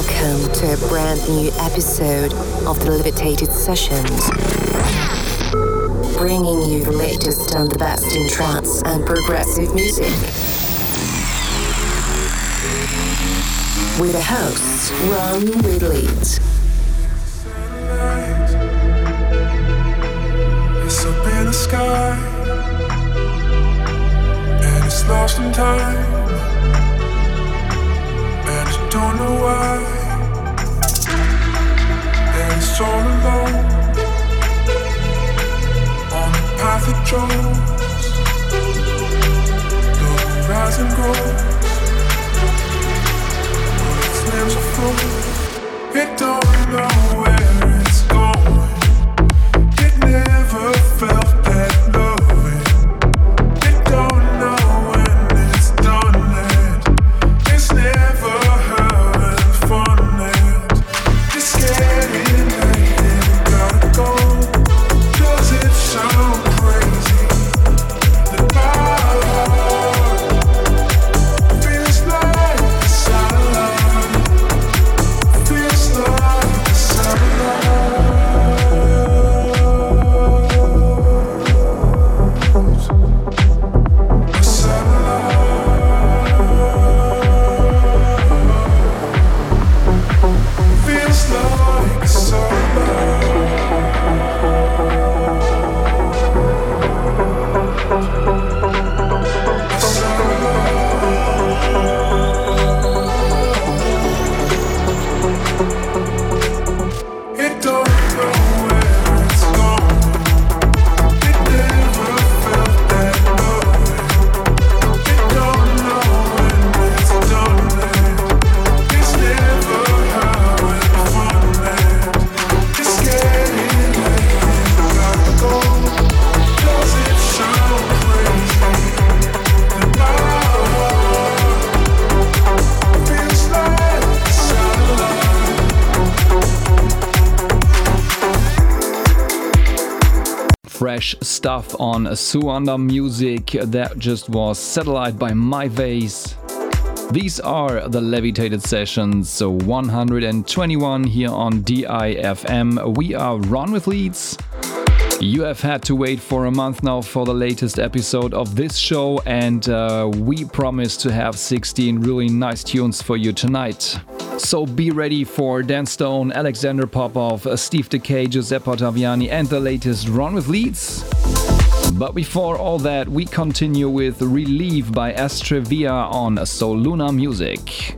Welcome to a brand new episode of the Levitated Sessions, bringing you the latest and the best in trance and progressive music. With a host, Ron with Leeds. It's up in the sky, and it's lost in time, and you don't know why. All alone on the path it chose. The horizon grows, but its limbs are full. It don't know where it's going. It never Fresh stuff on Suanda Music. That just was Satellite by Mivase. These are the Levitated Sessions, so 121 here on DIFM. We are Ron with Leeds. You have had to wait for a month now for the latest episode of this show, and uh, we promise to have 16 really nice tunes for you tonight. So be ready for Dan Stone, Alexander Popov, uh, Steve Dekay, Giuseppe Ottaviani, and the latest Ron with Leeds. But before all that, we continue with Relief by Astrevea on Soluna Music.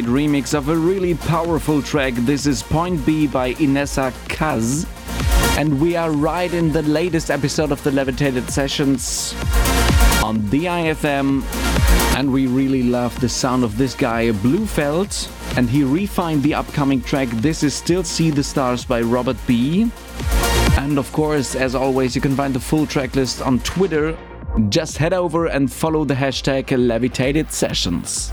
Remix of a really powerful track. This is Point B by Innessa Kuz. And we are right in the latest episode of the Levitated Sessions on DIFM. And we really love the sound of this guy, Blufeld. And he refined the upcoming track. This is Still See the Stars by Robert B. And of course, as always, you can find the full track list on Twitter. Just head over and follow the hashtag Levitated Sessions.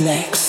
Next?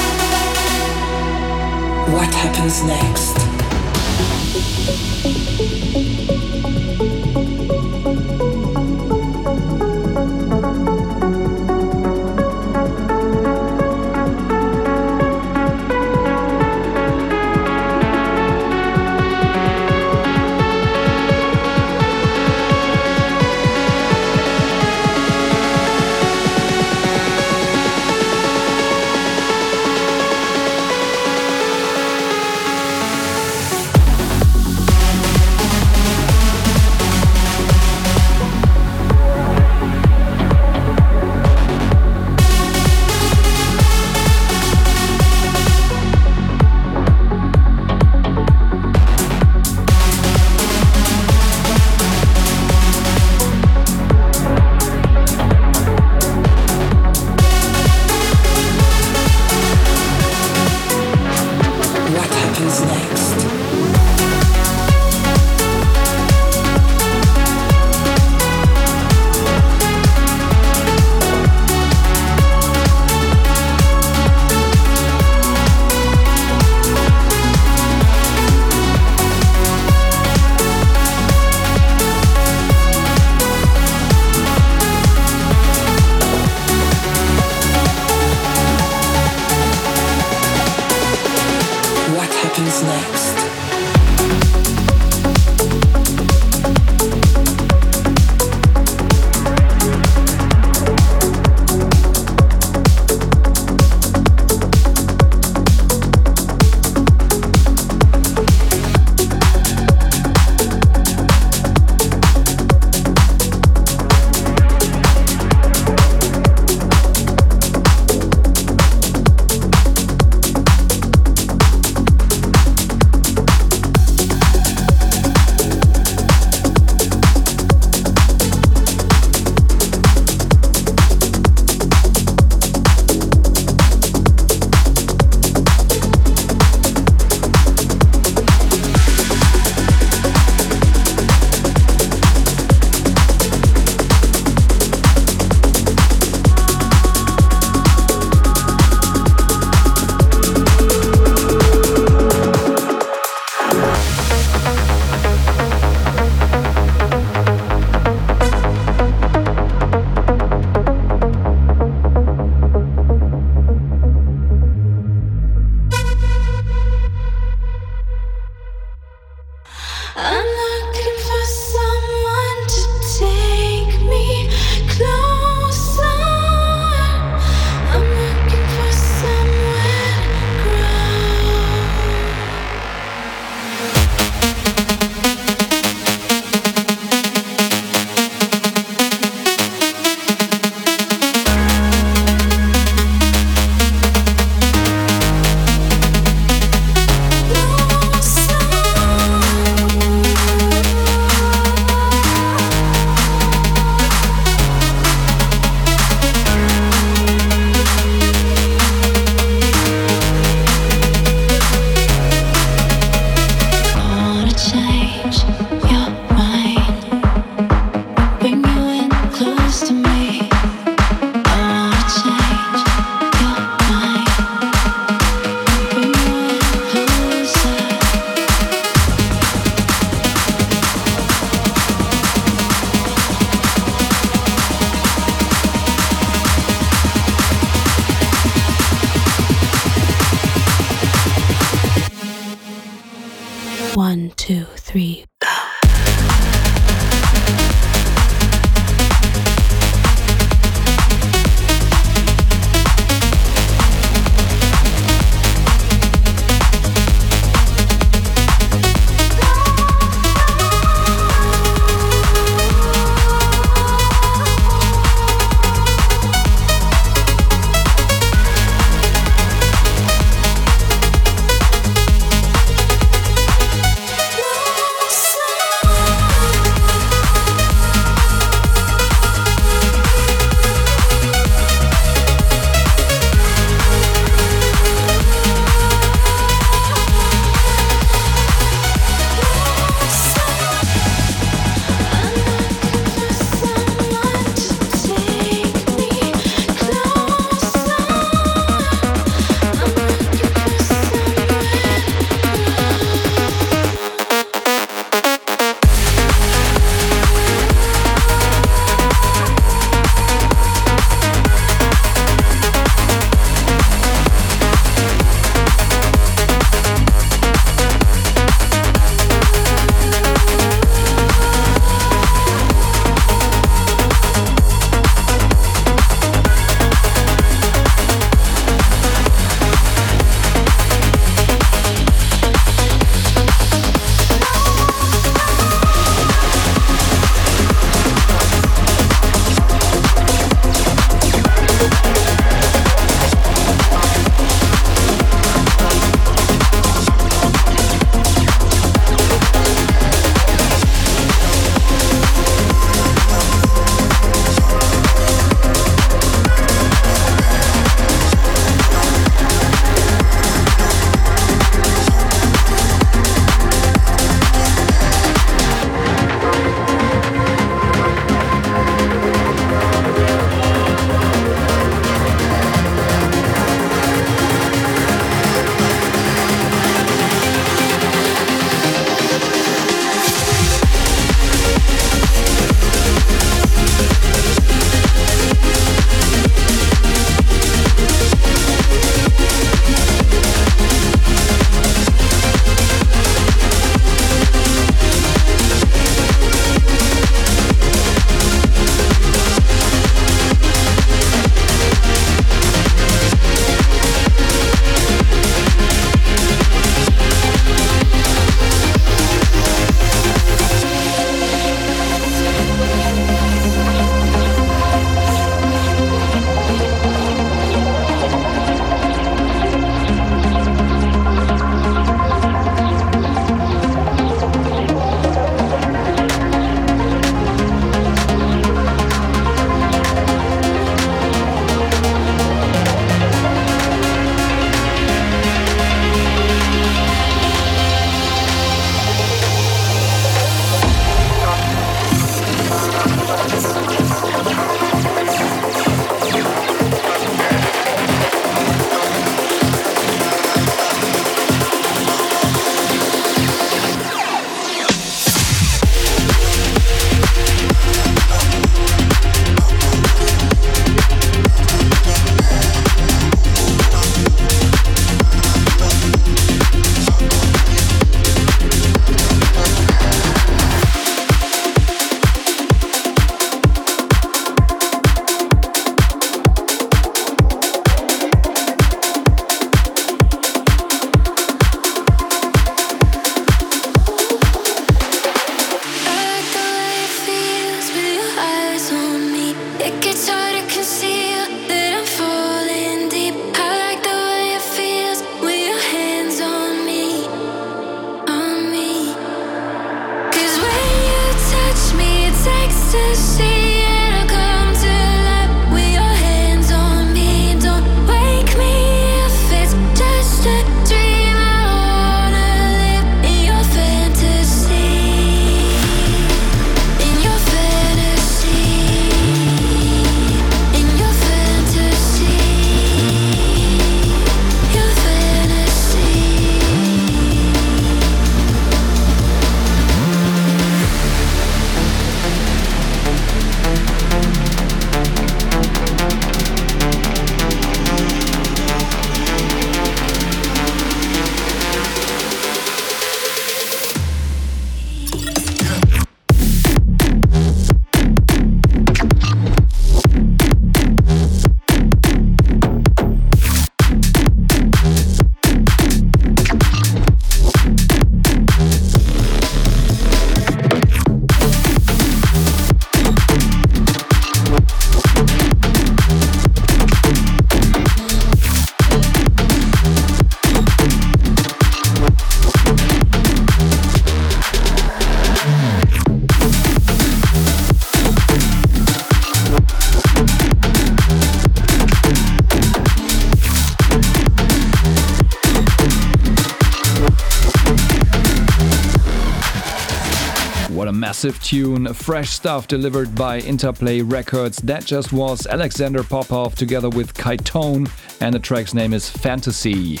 Massive tune, fresh stuff delivered by Interplay Records. That just was Alexander Popov together with Kitone, and the track's name is Fantasy.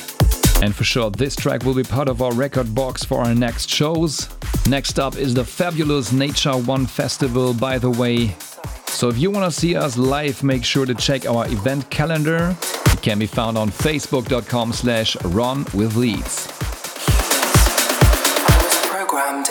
And for sure, this track will be part of our record box for our next shows. Next up is the fabulous Nature One Festival, by the way. So if you want to see us live, make sure to check our event calendar. It can be found on facebook.com slash Ron with Leeds. Programmed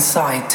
sight.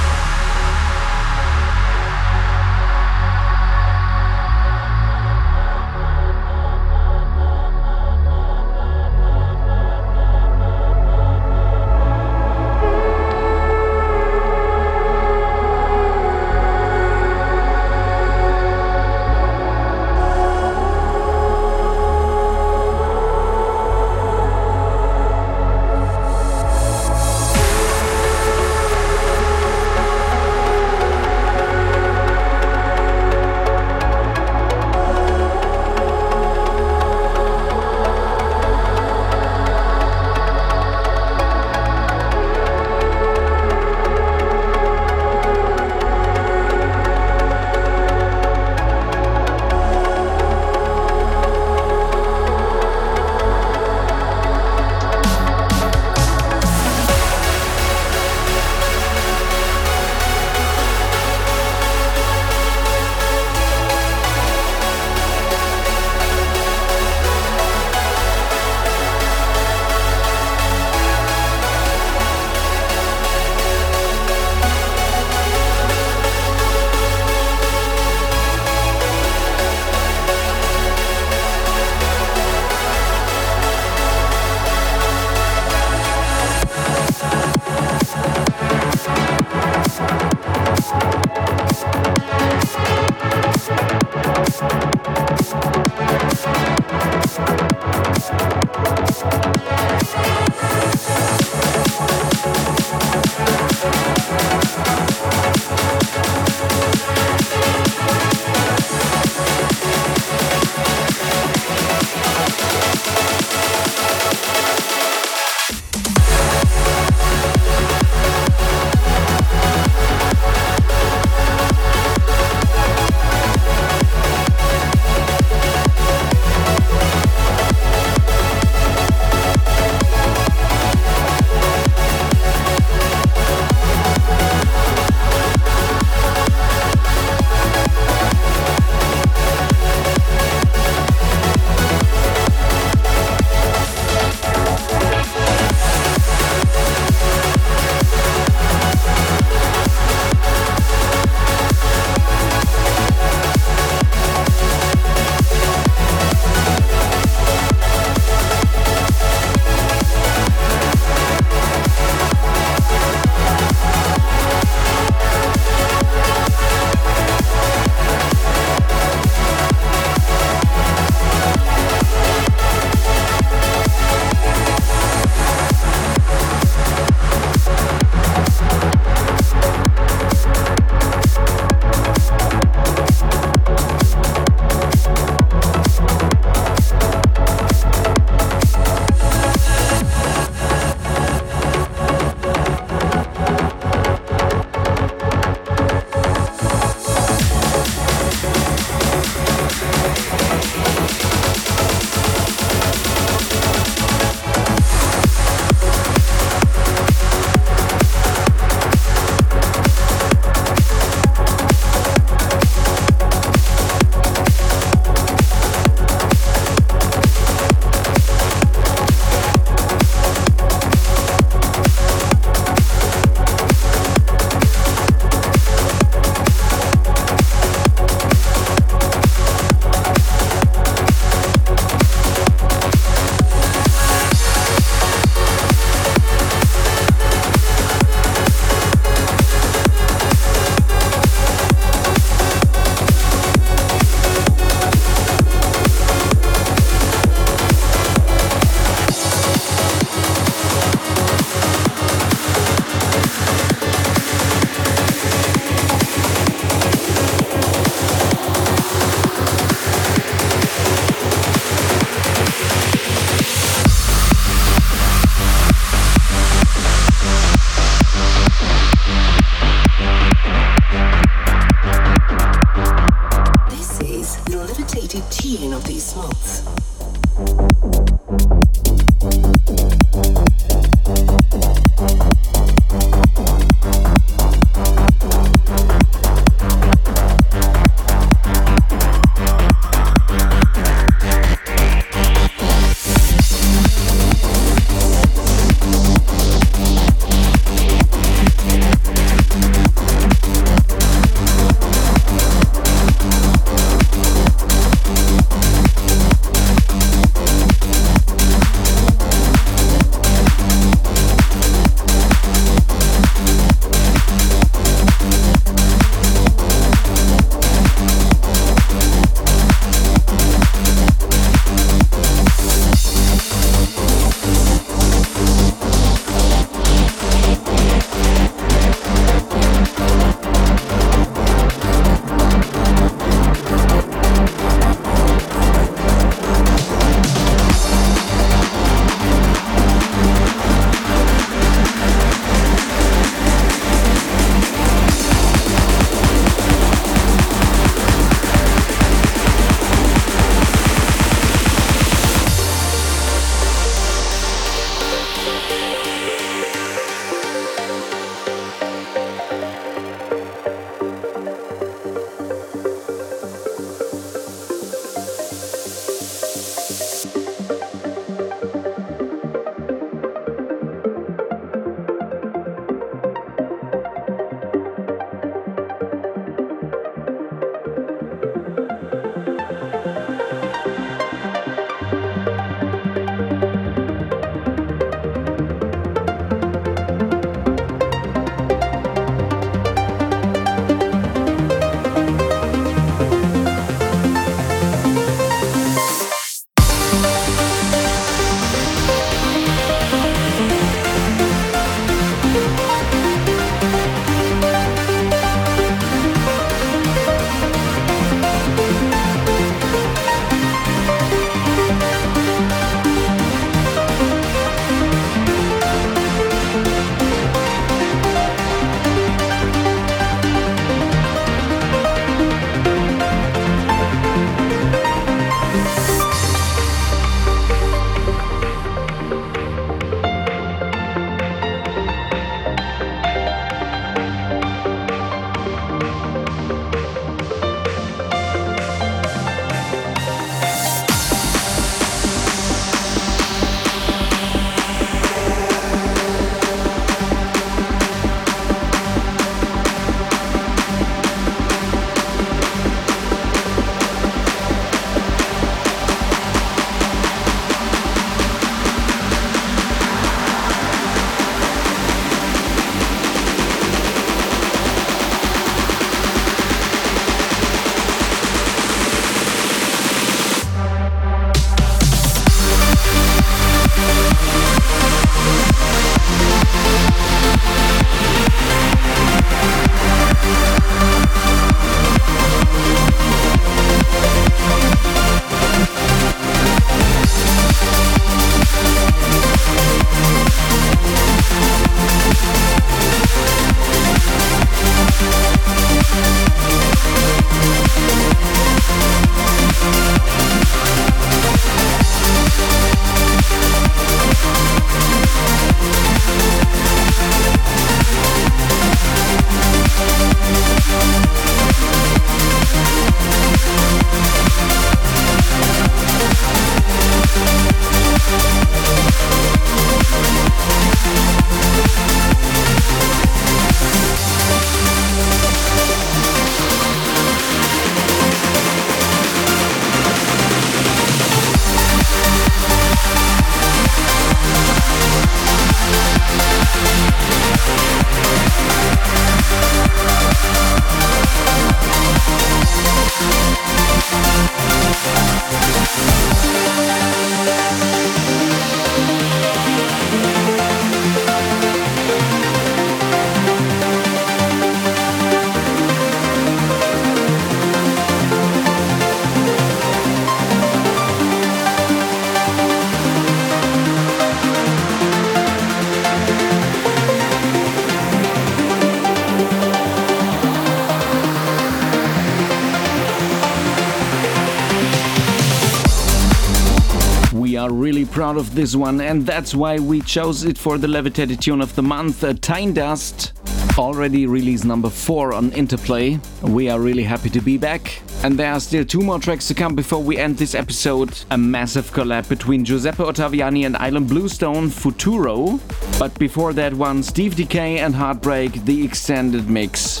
Proud of this one, and that's why we chose it for the Levitated Tune of the Month. Uh, Dust, already released number 4 on Interplay. We are really happy to be back. And there are still two more tracks to come before we end this episode. A massive collab between Giuseppe Ottaviani and Ilan Bluestone, Futuro. But before that one, Steve Dekay and Heartbreak, the extended mix.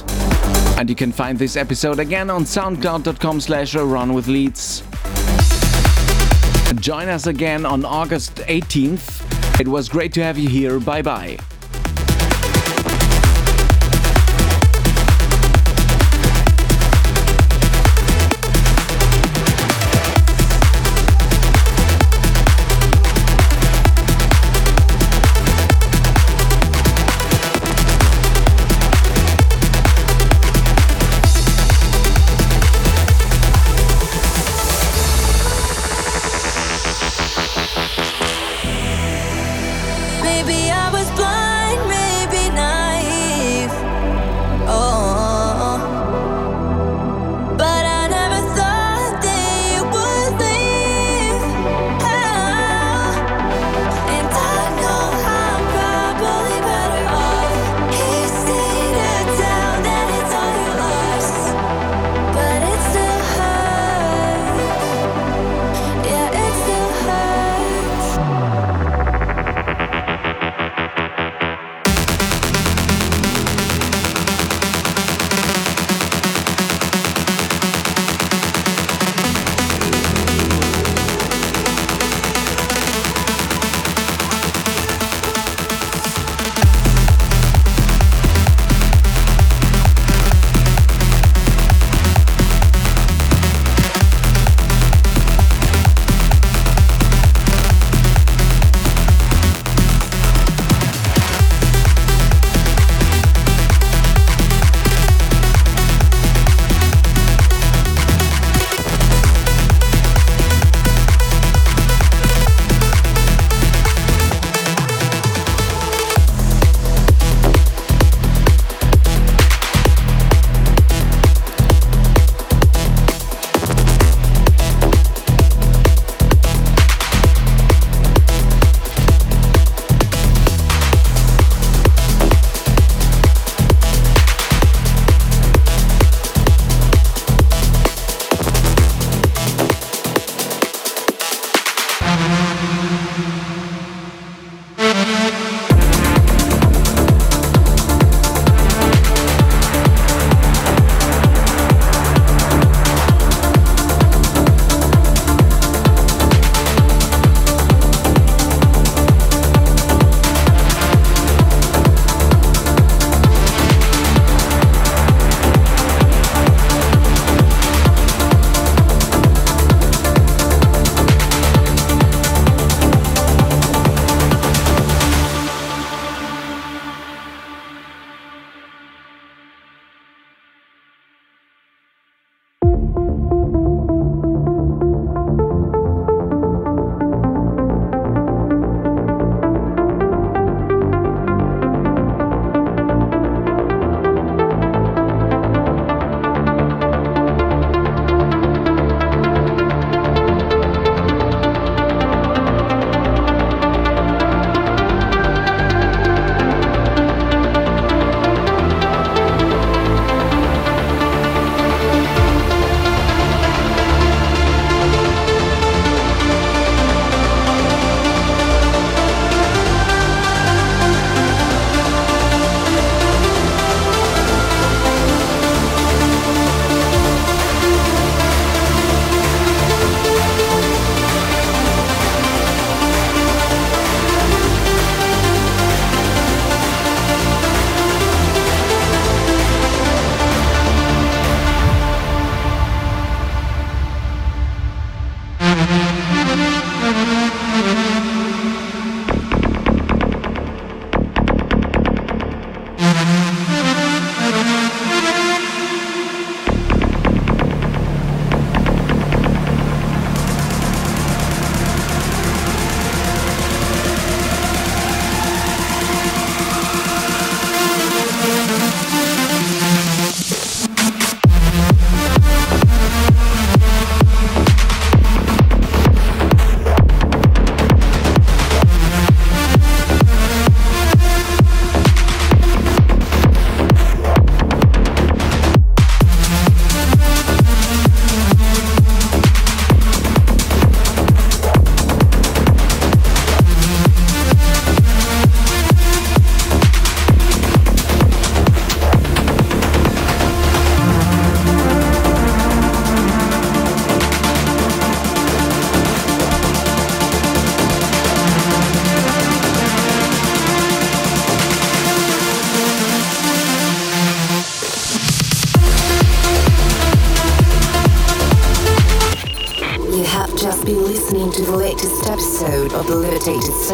And you can find this episode again on soundcloud.com slash ron with leeds. Join us again on August 18th. It was great to have you here. Bye bye.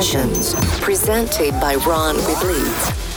Sessions, presented by Ron with.